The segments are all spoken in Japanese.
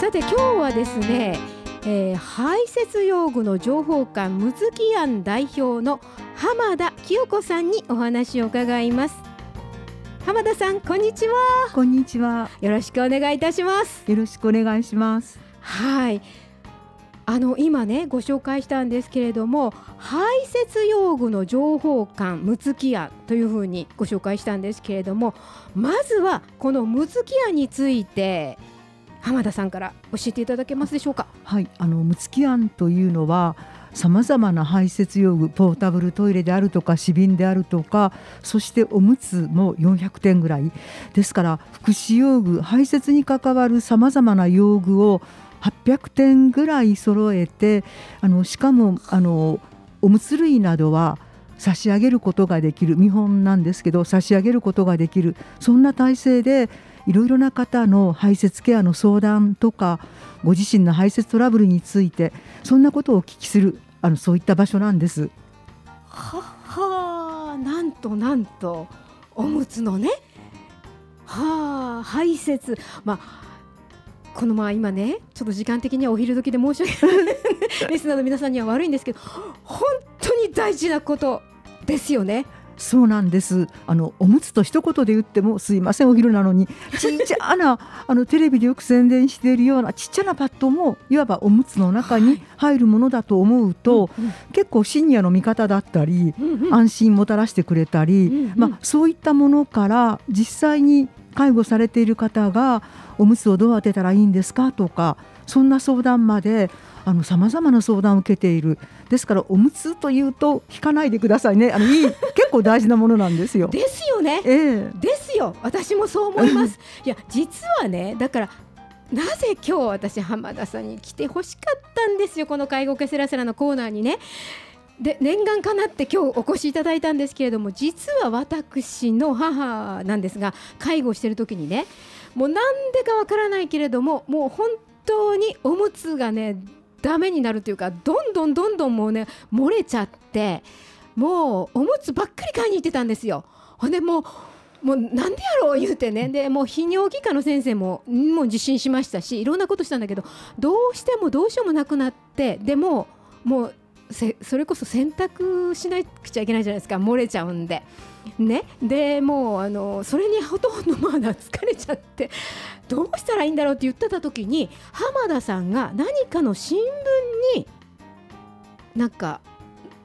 さて今日はですね、えー、排泄用具の情報館むつき庵代表の浜田清子さんにお話を伺います。浜田さんこんにちは。こんにちは。よろしくお願いいたします。よろしくお願いします。はい。あの今ねご紹介したんですけれども排泄用具の情報館むつき屋というふうにご紹介したんですけれどもまずはこのむつき屋について浜田さんから教えていただけますでしょうか？はい。あのむつき庵というのはさまざまな排泄用具ポータブルトイレであるとか紙瓶であるとかそしておむつも400点ぐらい。ですから福祉用具排泄に関わるさまざまな用具を800点ぐらい揃えてあのしかもあのおむつ類などは差し上げることができる見本なんですけど差し上げることができるそんな体制でいろいろな方の排泄ケアの相談とかご自身の排泄トラブルについてそんなことをお聞きするあのそういった場所なんです。ははなんとなんとおむつのねはあ排泄。まあこのまあ今ねちょっと時間的にはお昼時で申し訳ない。リスナーの皆さんには悪いんですけど本当に大事なこと。ですよね。そうなんです。あのおむつと一言で言ってもすいませんお昼なのにちっちゃな あのテレビでよく宣伝しているようなちっちゃなパッドもいわばおむつの中に入るものだと思うと、はい、結構シニアの味方だったり、うんうん、安心もたらしてくれたり、うんうん、まあ、そういったものから実際に介護されている方がおむつをどう当てたらいいんですかとかそんな相談までさまざまな相談を受けているですからおむつというと引かないでくださいねあのいい 結構大事なものなんですよ。ですよね、えー、ですよ私もそう思います。いや実はねだからなぜ今日私浜田さんに来てほしかったんですよこの介護ケセラセラのコーナーにね。で念願かなって今日お越しいただいたんですけれども実は私の母なんですが介護してる時にねもうなんでかわからないけれどももう本当におむつがねダメになるというかどんどんどんどんもうね漏れちゃってもうおむつばっかり買いに行ってたんですよ。ほんでもうもうなんでやろう言うてねでもう泌尿器科の先生ももう受診しましたしいろんなことしたんだけどどうしてもどうしようもなくなってでももうそれこそ洗濯しなくちゃいけないじゃないですか漏れちゃうんで。ね、でもうあのそれにほとんどまだ疲れちゃってどうしたらいいんだろうって言ってた時に浜田さんが何かの新聞になんか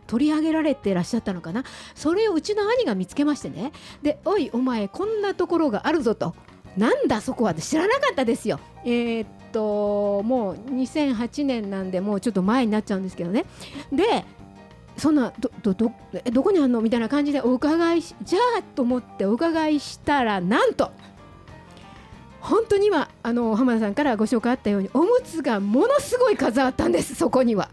取り上げられてらっしゃったのかな？それをうちの兄が見つけましてねで「おいお前こんなところがあるぞ」と「なんだそこは」知らなかったですよ。えー、ともう2008年なんでもうちょっと前になっちゃうんですけどね。でそんなどどどこにあんの？みたいな感じでお伺いしじゃあと思ってお伺いしたらなんと本当に今あの浜田さんからご紹介あったようにおむつがものすごい数あったんです。そこには。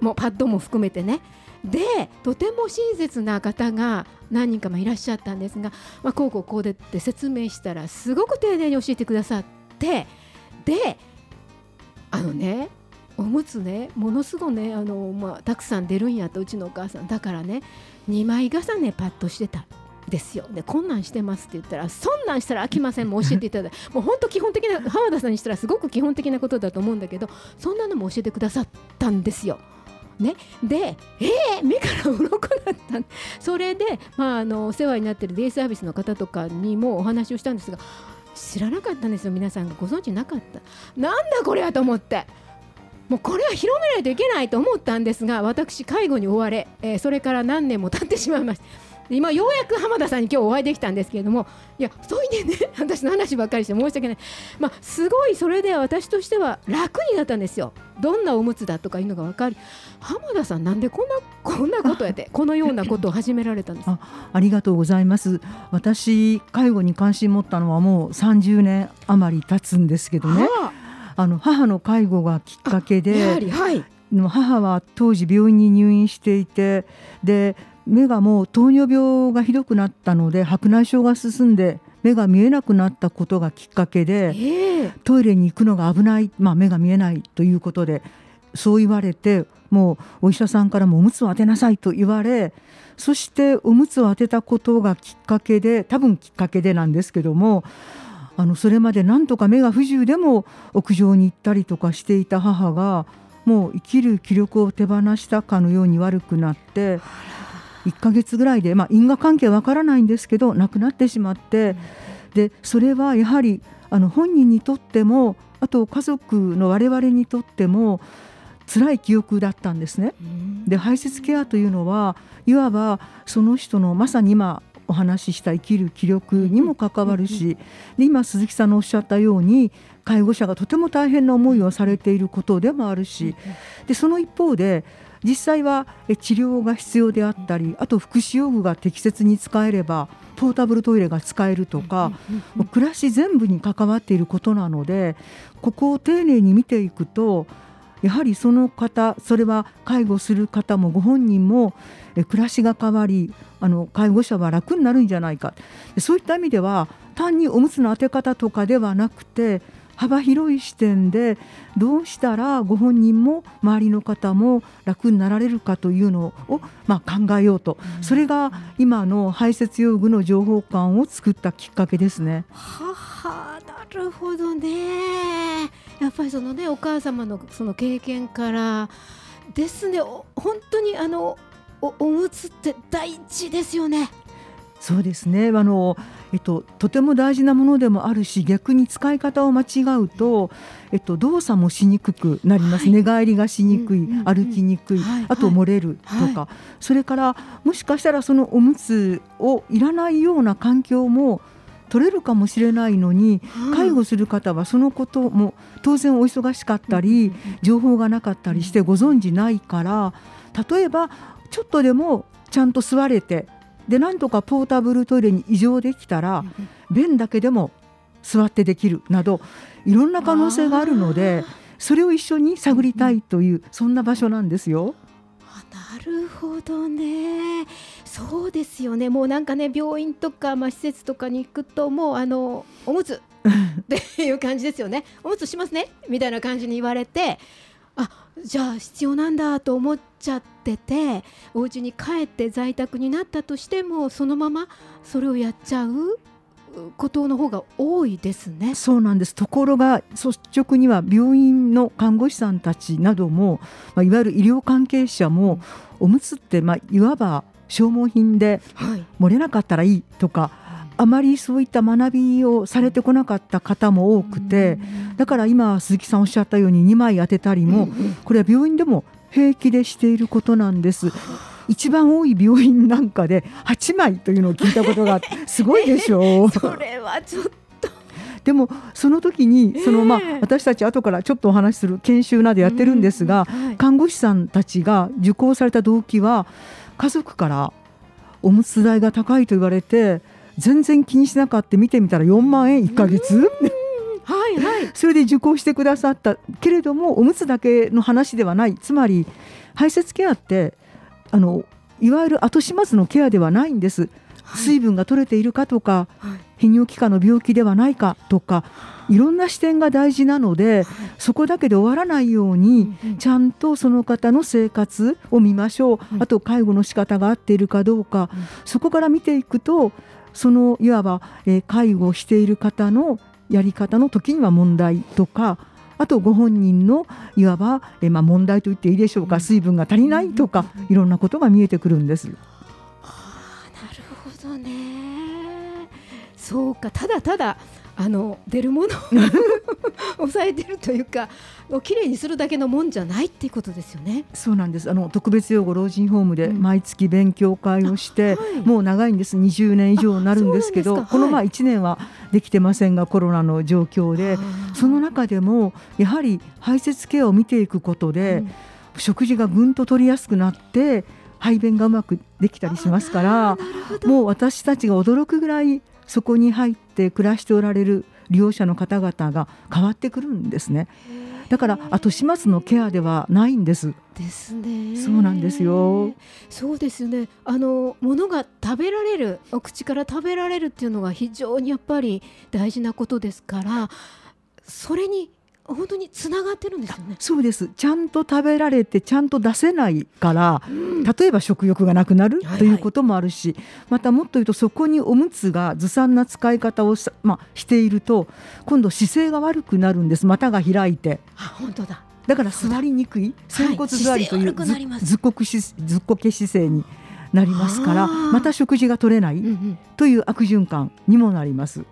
もうパッドも含めてね。でとても親切な方が何人かもいらっしゃったんですが、まあ、こうこうこうでって説明したらすごく丁寧に教えてくださってであのねおむつねものすごいねあの、まあ、たくさん出るんやとうちのお母さん。だからね2枚重ねパッとしてたですよ。でこんなんしてますって言ったらそんなんしたら飽きません。もう教えていただいて。もう本当基本的な浜田さんにしたらすごく基本的なことだと思うんだけどそんなのも教えてくださったんですよ。ね、で、えー、目から鱗だったそれで、まあ、あのお世話になってるデイサービスの方とかにもお話をしたんですが知らなかったんですよ皆さんがご存知なかった。なんだこれはと思って。もうこれは広めないといけないと思ったんですが私介護に追われ、えー、それから何年も経ってしまいました。今ようやく浜田さんに今日お会いできたんですけれどもいやそういでね 私の話ばっかりして申し訳ない、まあ、すごいそれで私としては楽になったんですよ。どんなおむつだとかいうのが分かり浜田さんなんでこんな こんなことやってこのようなことを始められたんです？あありがとうございます。私介護に関心持ったのはもう30年余り経つんですけどね、はあ。あの母の介護がきっかけで、はい、母は当時病院に入院していてで目がもう糖尿病がひどくなったので白内障が進んで目が見えなくなったことがきっかけで、えー、トイレに行くのが危ない、まあ、目が見えないということでそう言われてもうお医者さんからもおむつを当てなさいと言われそしておむつを当てたことがきっかけで多分きっかけでなんですけどもああのそれまでなんとか目が不自由でも屋上に行ったりとかしていた母がもう生きる気力を手放したかのように悪くなって1ヶ月ぐらいで、まあ、因果関係わからないんですけど亡くなってしまってでそれはやはりあの本人にとってもあと家族の我々にとっても辛い記憶だったんですね。で排泄ケアというのはいわばその人のまさに今お話しした生きる気力にも関わるしで今鈴木さんのおっしゃったように介護者がとても大変な思いをされていることでもあるしでその一方で実際は治療が必要であったりあと福祉用具が適切に使えればポータブルトイレが使えるとか暮らし全部に関わっていることなのでここを丁寧に見ていくとやはりその方それは介護する方もご本人も暮らしが変わりあの介護者は楽になるんじゃないか。そういった意味では単におむつの当て方とかではなくて幅広い視点でどうしたらご本人も周りの方も楽になられるかというのを、まあ、考えようと、それが今の排泄用具の情報館を作ったきっかけですね。ははなるほどね。やっぱりそのねお母様のその経験からですね。本当にあのおおむつって大事ですよね。そうですね。あの、えっと、とても大事なものでもあるし逆に使い方を間違うと、えっと、動作もしにくくなります、はい、寝返りがしにくい、うんうんうん、歩きにくい、はい、あと漏れるとか、はい、それからもしかしたらそのおむつをいらないような環境も取れるかもしれないのに、介護する方はそのことも当然お忙しかったり、情報がなかったりしてご存じないから例えばちょっとでもちゃんと座れてでなんとかポータブルトイレに異常できたら便だけでも座ってできるなどいろんな可能性があるのでそれを一緒に探りたいというそんな場所なんですよ。なるほどね。そうですよね。もうなんかね病院とか、まあ、施設とかに行くともうあのおむつ。っていう感じですよね。おむつしますね。みたいな感じに言われてあじゃあ必要なんだと思っちゃっててお家に帰って在宅になったとしてもそのままそれをやっちゃうことの方が多いですね。そうなんです。ところが率直には病院の看護師さんたちなども、まあ、いわゆる医療関係者もおむつってまあいわば消耗品で漏れなかったらいいとか、あまりそういった学びをされてこなかった方も多くてだから今鈴木さんおっしゃったように2枚当てたりもこれは病院でも平気でしていることなんです。一番多い病院なんかで8枚というのを聞いたことが すごいでしょう。それはちょっと。でもその時にそのまあ私たち後からちょっとお話しする研修などやってるんですが看護師さんたちが受講された動機は家族からおむつ代が高いと言われて全然気にしなかった見てみたら4万円1ヶ月？はいはい、それで受講してくださったけれどもおむつだけの話ではない。つまり排泄ケアってあのいわゆる後始末のケアではないんです。水分が取れているかとか、はい、泌尿器科の病気ではないかとかいろんな視点が大事なので、そこだけで終わらないように、ちゃんとその方の生活を見ましょう、あと介護の仕方が合っているかどうか、そこから見ていくとそのいわば、えー、介護している方のやり方の時には問題とかあとご本人のいわば、えー、まあ、問題と言っていいでしょうか水分が足りないとかいろんなことが見えてくるんです。あなるほどねそうかただただあの出るものを 抑えてるというかきれいにするだけのもんじゃないっていうことですよね。そうなんです。あの特別養護老人ホームで毎月勉強会をして、うんはい、もう長いんです。20年以上になるんですけどこのまあ1年はできてませんがコロナの状況でその中でもやはり排泄ケアを見ていくことで、うん、食事がぐんと取りやすくなって排便がうまくできたりしますからもう私たちが驚くぐらいそこに入って暮らしておられる利用者の方々が変わってくるんですね。だから後始末のケアではないんです。ですね。そうなんですよ。そうですね。あの物が食べられる、お口から食べられるっていうのが非常にやっぱり大事なことですから、それに本当につながってるんですよね。そうです。ちゃんと食べられてちゃんと出せないから、うん。例えば食欲がなくなるはいということもあるし、またもっと言うとそこにおむつがずさんな使い方をさ、まあ、していると今度姿勢が悪くなるんです。股が開いて。あ本当だ。だから座りにくい。仙骨座りとい。う姿勢悪くなります。ずずっこくしずっこけ姿勢になりますからまた食事が取れないという悪循環にもなります。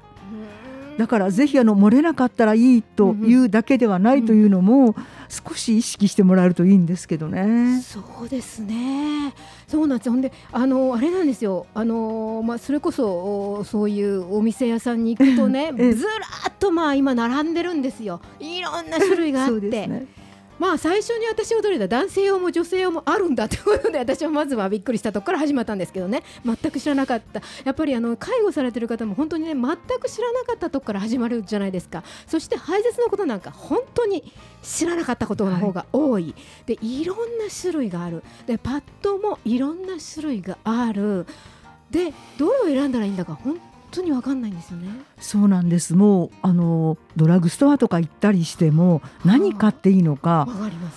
だからぜひあの漏れなかったらいいというだけではないというのも少し意識してもらえるといいんですけどね。そうですね。そうなんですよ。ほんで、あの、あれなんですよ。あの、まあ、それこそ、おそういうお店屋さんに行くとね、ええずらーっと、まあ、今並んでるんですよ。いろんな種類があそうって。ですね。まあ、最初に私驚いた男性用も女性用もあるんだということで、私はまずはびっくりしたところから始まったんですけどね。全く知らなかった。やっぱり、あの、介護されてる方も、本当にね、全く知らなかったところから始まるじゃないですか。そして、排泄のことなんか、本当に知らなかったことの方が多い。でいろんな種類があるでパッドもいろんな種類があるでどれを選んだらいいんだか本当に分かんないんですよね。そうなんです。もうあのドラッグストアとか行ったりしても何買っていいのか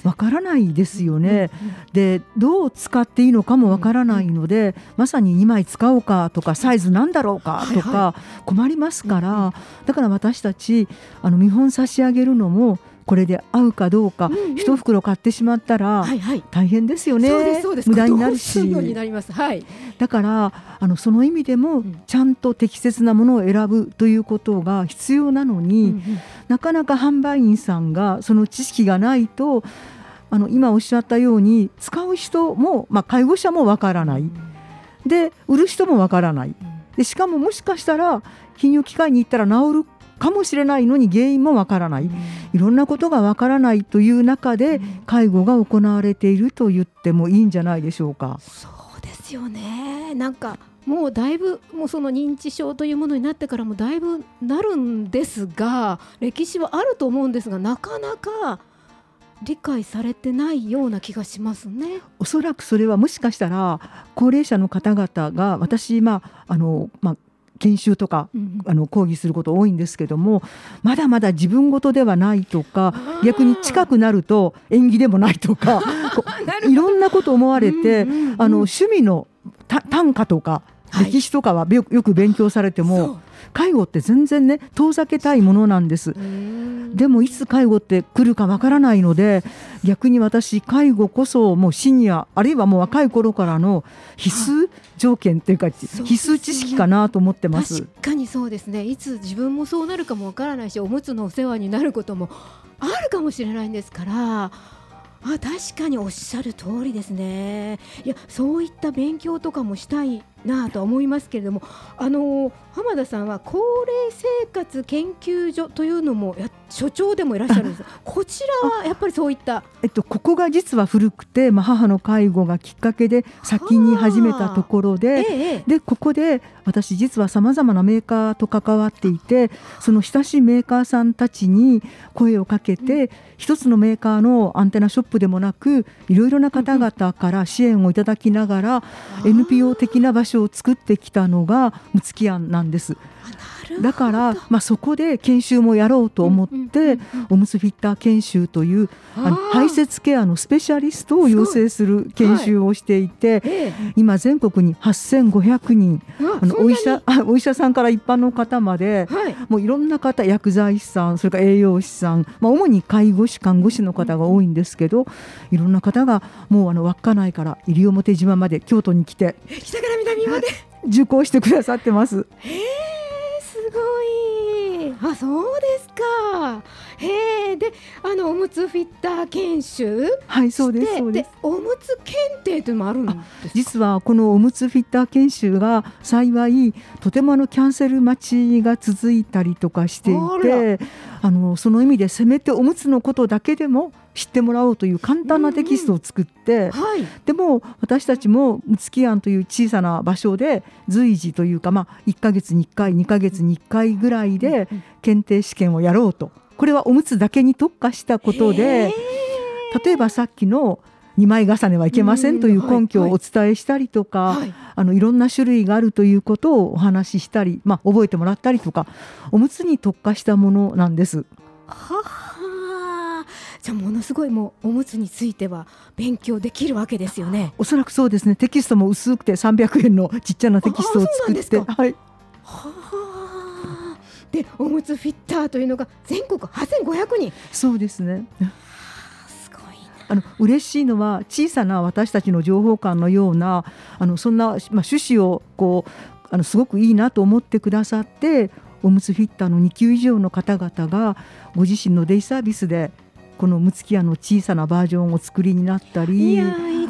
わからないですよね。うんうんでどう使っていいのかもわからないので、まさに2枚使おうかとかサイズなんだろうかとはい。か困りますから、だから私たちあの見本差し上げるのもこれで合うかどうか、うんうん。一袋買ってしまったらはいはい。大変ですよね、そうですそうです。無駄になるし。なります。はい。だからあのその意味でもん。ちゃんと適切なものを選ぶということが必要なのに、うんうん。なかなか販売員さんがその知識がないとあの今おっしゃったように使う人も、まあ、介護者もわからない。で売る人もわからない。でしかももしかしたら泌尿器科医に行ったら治るかもしれないのに原因もわからないいろんなことがわからないという中で介護が行われていると言ってもいいんじゃないでしょうか。そうですよね。なんかもうだいぶもうその認知症というものになってからもだいぶなるんですが歴史はあると思うんですがなかなか理解されてないような気がしますね。おそらくそれはもしかしたら高齢者の方々が私、まああのまあ、研修とかうんあの講義すること多いんですけどもまだまだ自分事ではないとか逆に近くなると縁起でもないとか いろんなこと思われて、うんうんうん。あの趣味のた短歌とかはい。歴史とかはよよく勉強されても、介護って全然ね遠ざけたいものなんです。うん。でもいつ介護って来るかわからないので逆に私介護こそもうシニアあるいはもう若い頃からの必須条件っていうか必須知識かなと思ってます。確。かにそうですね。いつ自分もそうなるかもわからないしおむつのお世話になることもあるかもしれないんですから。あ確かにおっしゃる通りですね。いやそういった勉強とかもしたいなとは思いますけれどもあの浜田さんは高齢生活研究所というのもや所長でもいらっしゃるんです。こちらはやっぱりそういった。えっと、ここが実は古くて、まあ、母の介護がきっかけで先に始めたところえで。えええでここで私実はさまざまなメーカーと関わっていてその親しいメーカーさんたちに声をかけて、一つのメーカーのアンテナショップでもなくいろいろな方々から支援をいただきながら、NPO 的な場所を作ってきたのがむつき庵なんです。だから、まあ、そこで研修もやろうと思って、おむつフィッター研修というあの排泄ケアのスペシャリストを養成する研修をしていて、ええ。今全国に8500人。ああのお医者あ お医者さんから一般の方までにはい。もういろんな方薬剤師さんそれから栄養士さん、まあ、主に介護士看護師の方が多いんですけどいろんな方がもうあの稚内から西表島まで京都に来て北から南まで？受講してくださってます。へえ。すごいあそうですか。へえ。であのおむつフィッター研修はいそうですそうです。おむつ検定というのもあるんですか？実はこのおむつフィッター研修が幸いとてもあのキャンセル待ちが続いたりとかしていあてあのその意味でせめておむつのことだけでも知ってもらおうという簡単なテキストを作って、はい。でも私たちもむつき庵という小さな場所で随時というか、まあ、1ヶ月に1回2ヶ月に1回ぐらいで検定試験をやろうと。これはおむつだけに特化したことで。例えばさっきの2枚重ねはいけませんという根拠をお伝えしたりとか、はいあのいろんな種類があるということをお話ししたり、まあ、覚えてもらったりとかおむつに特化したものなんです。ははじゃあものすごいもうおむつについては勉強できるわけですよね。おそらくそうですねテキストも薄くて300円のちっちゃなテキストを作ってはいはあ。でおむつフィッターというのが全国8500人。そうですね。あの嬉しいのは小さな私たちの情報館のようなあのそんな、まあ、趣旨をこうあのすごくいいなと思ってくださっておむつフィッターの2級以上の方々がご自身のデイサービスでこのムツキアの小さなバージョンをお作りになったり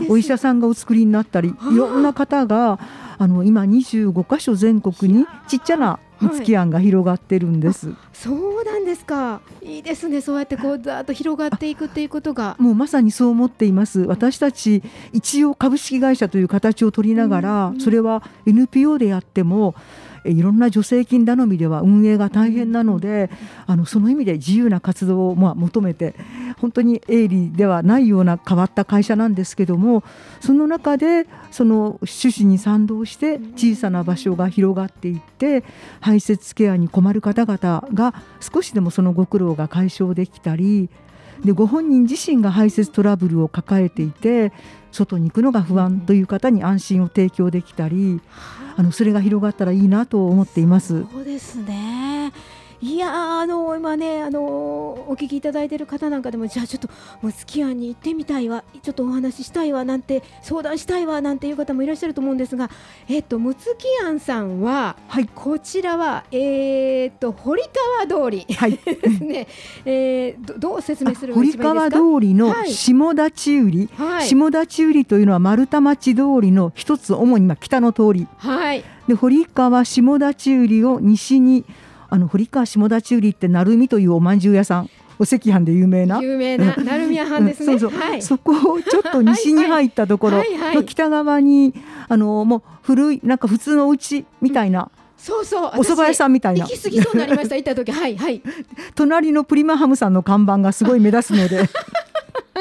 お医者さんがお作りになったりはあいろんな方があの今25箇所全国にちっちゃなムツキアンが広がってるんです。そうなんですか。いいですね。そうやってこうざーっと広がっていくっていうことが。もうまさにそう思っています私たち一応株式会社という形を取りながら、うんうんそれは NPO でやってもえいろんな助成金頼みでは運営が大変なので、あのその意味で自由な活動をまあ求めて本当に営利ではないような変わった会社なんですけどもその中でその趣旨に賛同して小さな場所が広がっていって排泄ケアに困る方々が少しでもそのご苦労が解消できたりでご本人自身が排泄トラブルを抱えていて外に行くのが不安という方に安心を提供できたりあのそれが広がったらいいなと思っています。そうですね。いやーあの今ねあのお聞きいただいている方なんかでもじゃあちょっとムツキアンに行ってみたいわ。ちょっとお話ししたいわなんて相談したいわなんていう方もいらっしゃると思うんですがえっとムツキアンさんははい、こちらはえっと堀川通りはい、ですね、えー、どどう説明する堀川通りのはい。下田地売り、はい。下田地売りというのは丸太町通りの一つ主にまあ北の通り。はい。で堀川下田地売りを西にあの堀川下田地売りって鳴海というお饅頭屋さん。お赤飯で有名な。有名な成宮藩ですね、うんそうそう、はい。そこをちょっと西に入ったところ。の北側にあのもう古いなんか普通のお家みたいな、そうそう。お蕎麦屋さんみたいな。行き過ぎそうになりました行った時。はいはい。隣のプリマハムさんの看板がすごい目立つので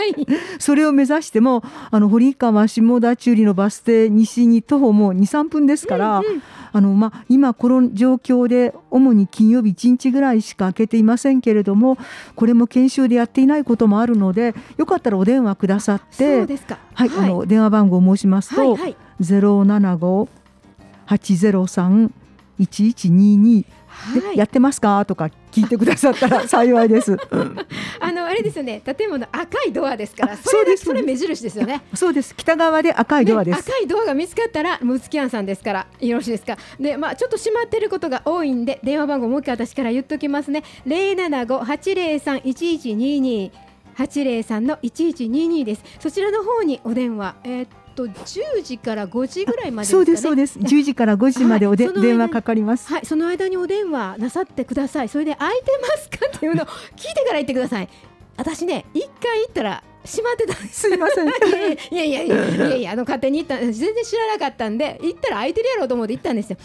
はい。それを目指してもあの堀川下田中里のバス停西に徒歩もう23分ですから、あのまあ、今この状況で主に金曜日1日ぐらいしか開けていませんけれどもこれも研修でやっていないこともあるのでよかったらお電話くださってそうですか。はい、あの電話番号を申しますと、はいはい。075-803-1122はい。でやってますか？とか聞いてくださったら 幸いです。あのあれですよね。建物赤いドアですからあそす。それ目印ですよね。そうです。北側で赤いドアです。ね赤いドアが見つかったらムツキアンさんですからよろしいですか？でまあちょっと閉まってることが多いんで電話番号もう一回私から言っときますね。075-803-1122 803の1122です。そちらの方にお電話。えーっと10時から5時ぐらいまでですかねそうですそうです。10 時から5時までおで、はい電話かかります。はい、その間にお電話なさってください。それで空いてますか？っていうのを聞いてから言ってください。私ね、一回行ったら閉まってたす。すいません。いやいやいやいやいやいやあの勝手に行った全然知らなかったんで行ったら空いてるやろうと思って行ったんですよ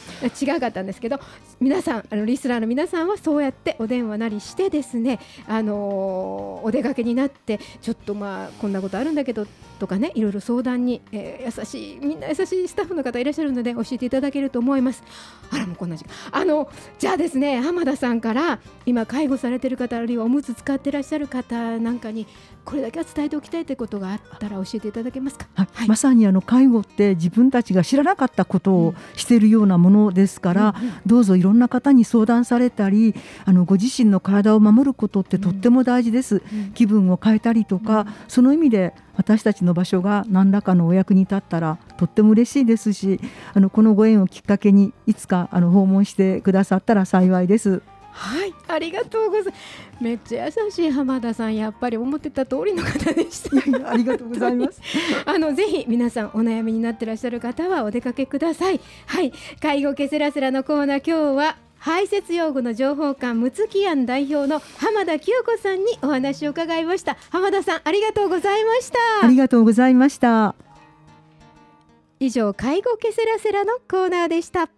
違かったんですけど皆さんあのリスナーの皆さんはそうやってお電話なりしてですねあのーお出かけになってちょっとまあこんなことあるんだけどとかねいろいろ相談に、えー優しいみんな優しいスタッフの方いらっしゃるので教えていただけると思いますあらもうこんな時間あのじゃあですね浜田さんから今介護されてる方あるいはおむつ使ってらっしゃる方なんかにこれだけは伝えておきたいということがあったら教えていただけますか？はい。はい。まさにあの介護って自分たちが知らなかったことをしているようなものですから、うんうん。どうぞいろんな方に相談されたりあのご自身の体を守ることってとっても大事です、うん気分を変えたりとか、その意味で私たちの場所が何らかのお役に立ったらとっても嬉しいですしあのこのご縁をきっかけにいつかあの訪問してくださったら幸いです。はい、ありがとうございます。めっちゃ優しい浜田さん、やっぱり思ってた通りの方でした。ありがとうございます。あのぜひ皆さんお悩みになってらっしゃる方はお出かけください。はい、介護ケセラセラのコーナー今日は排泄用具の情報館ムツキアン代表の浜田清子さんにお話を伺いました。浜田さんありがとうございました。ありがとうございました。以上介護ケセラセラのコーナーでした。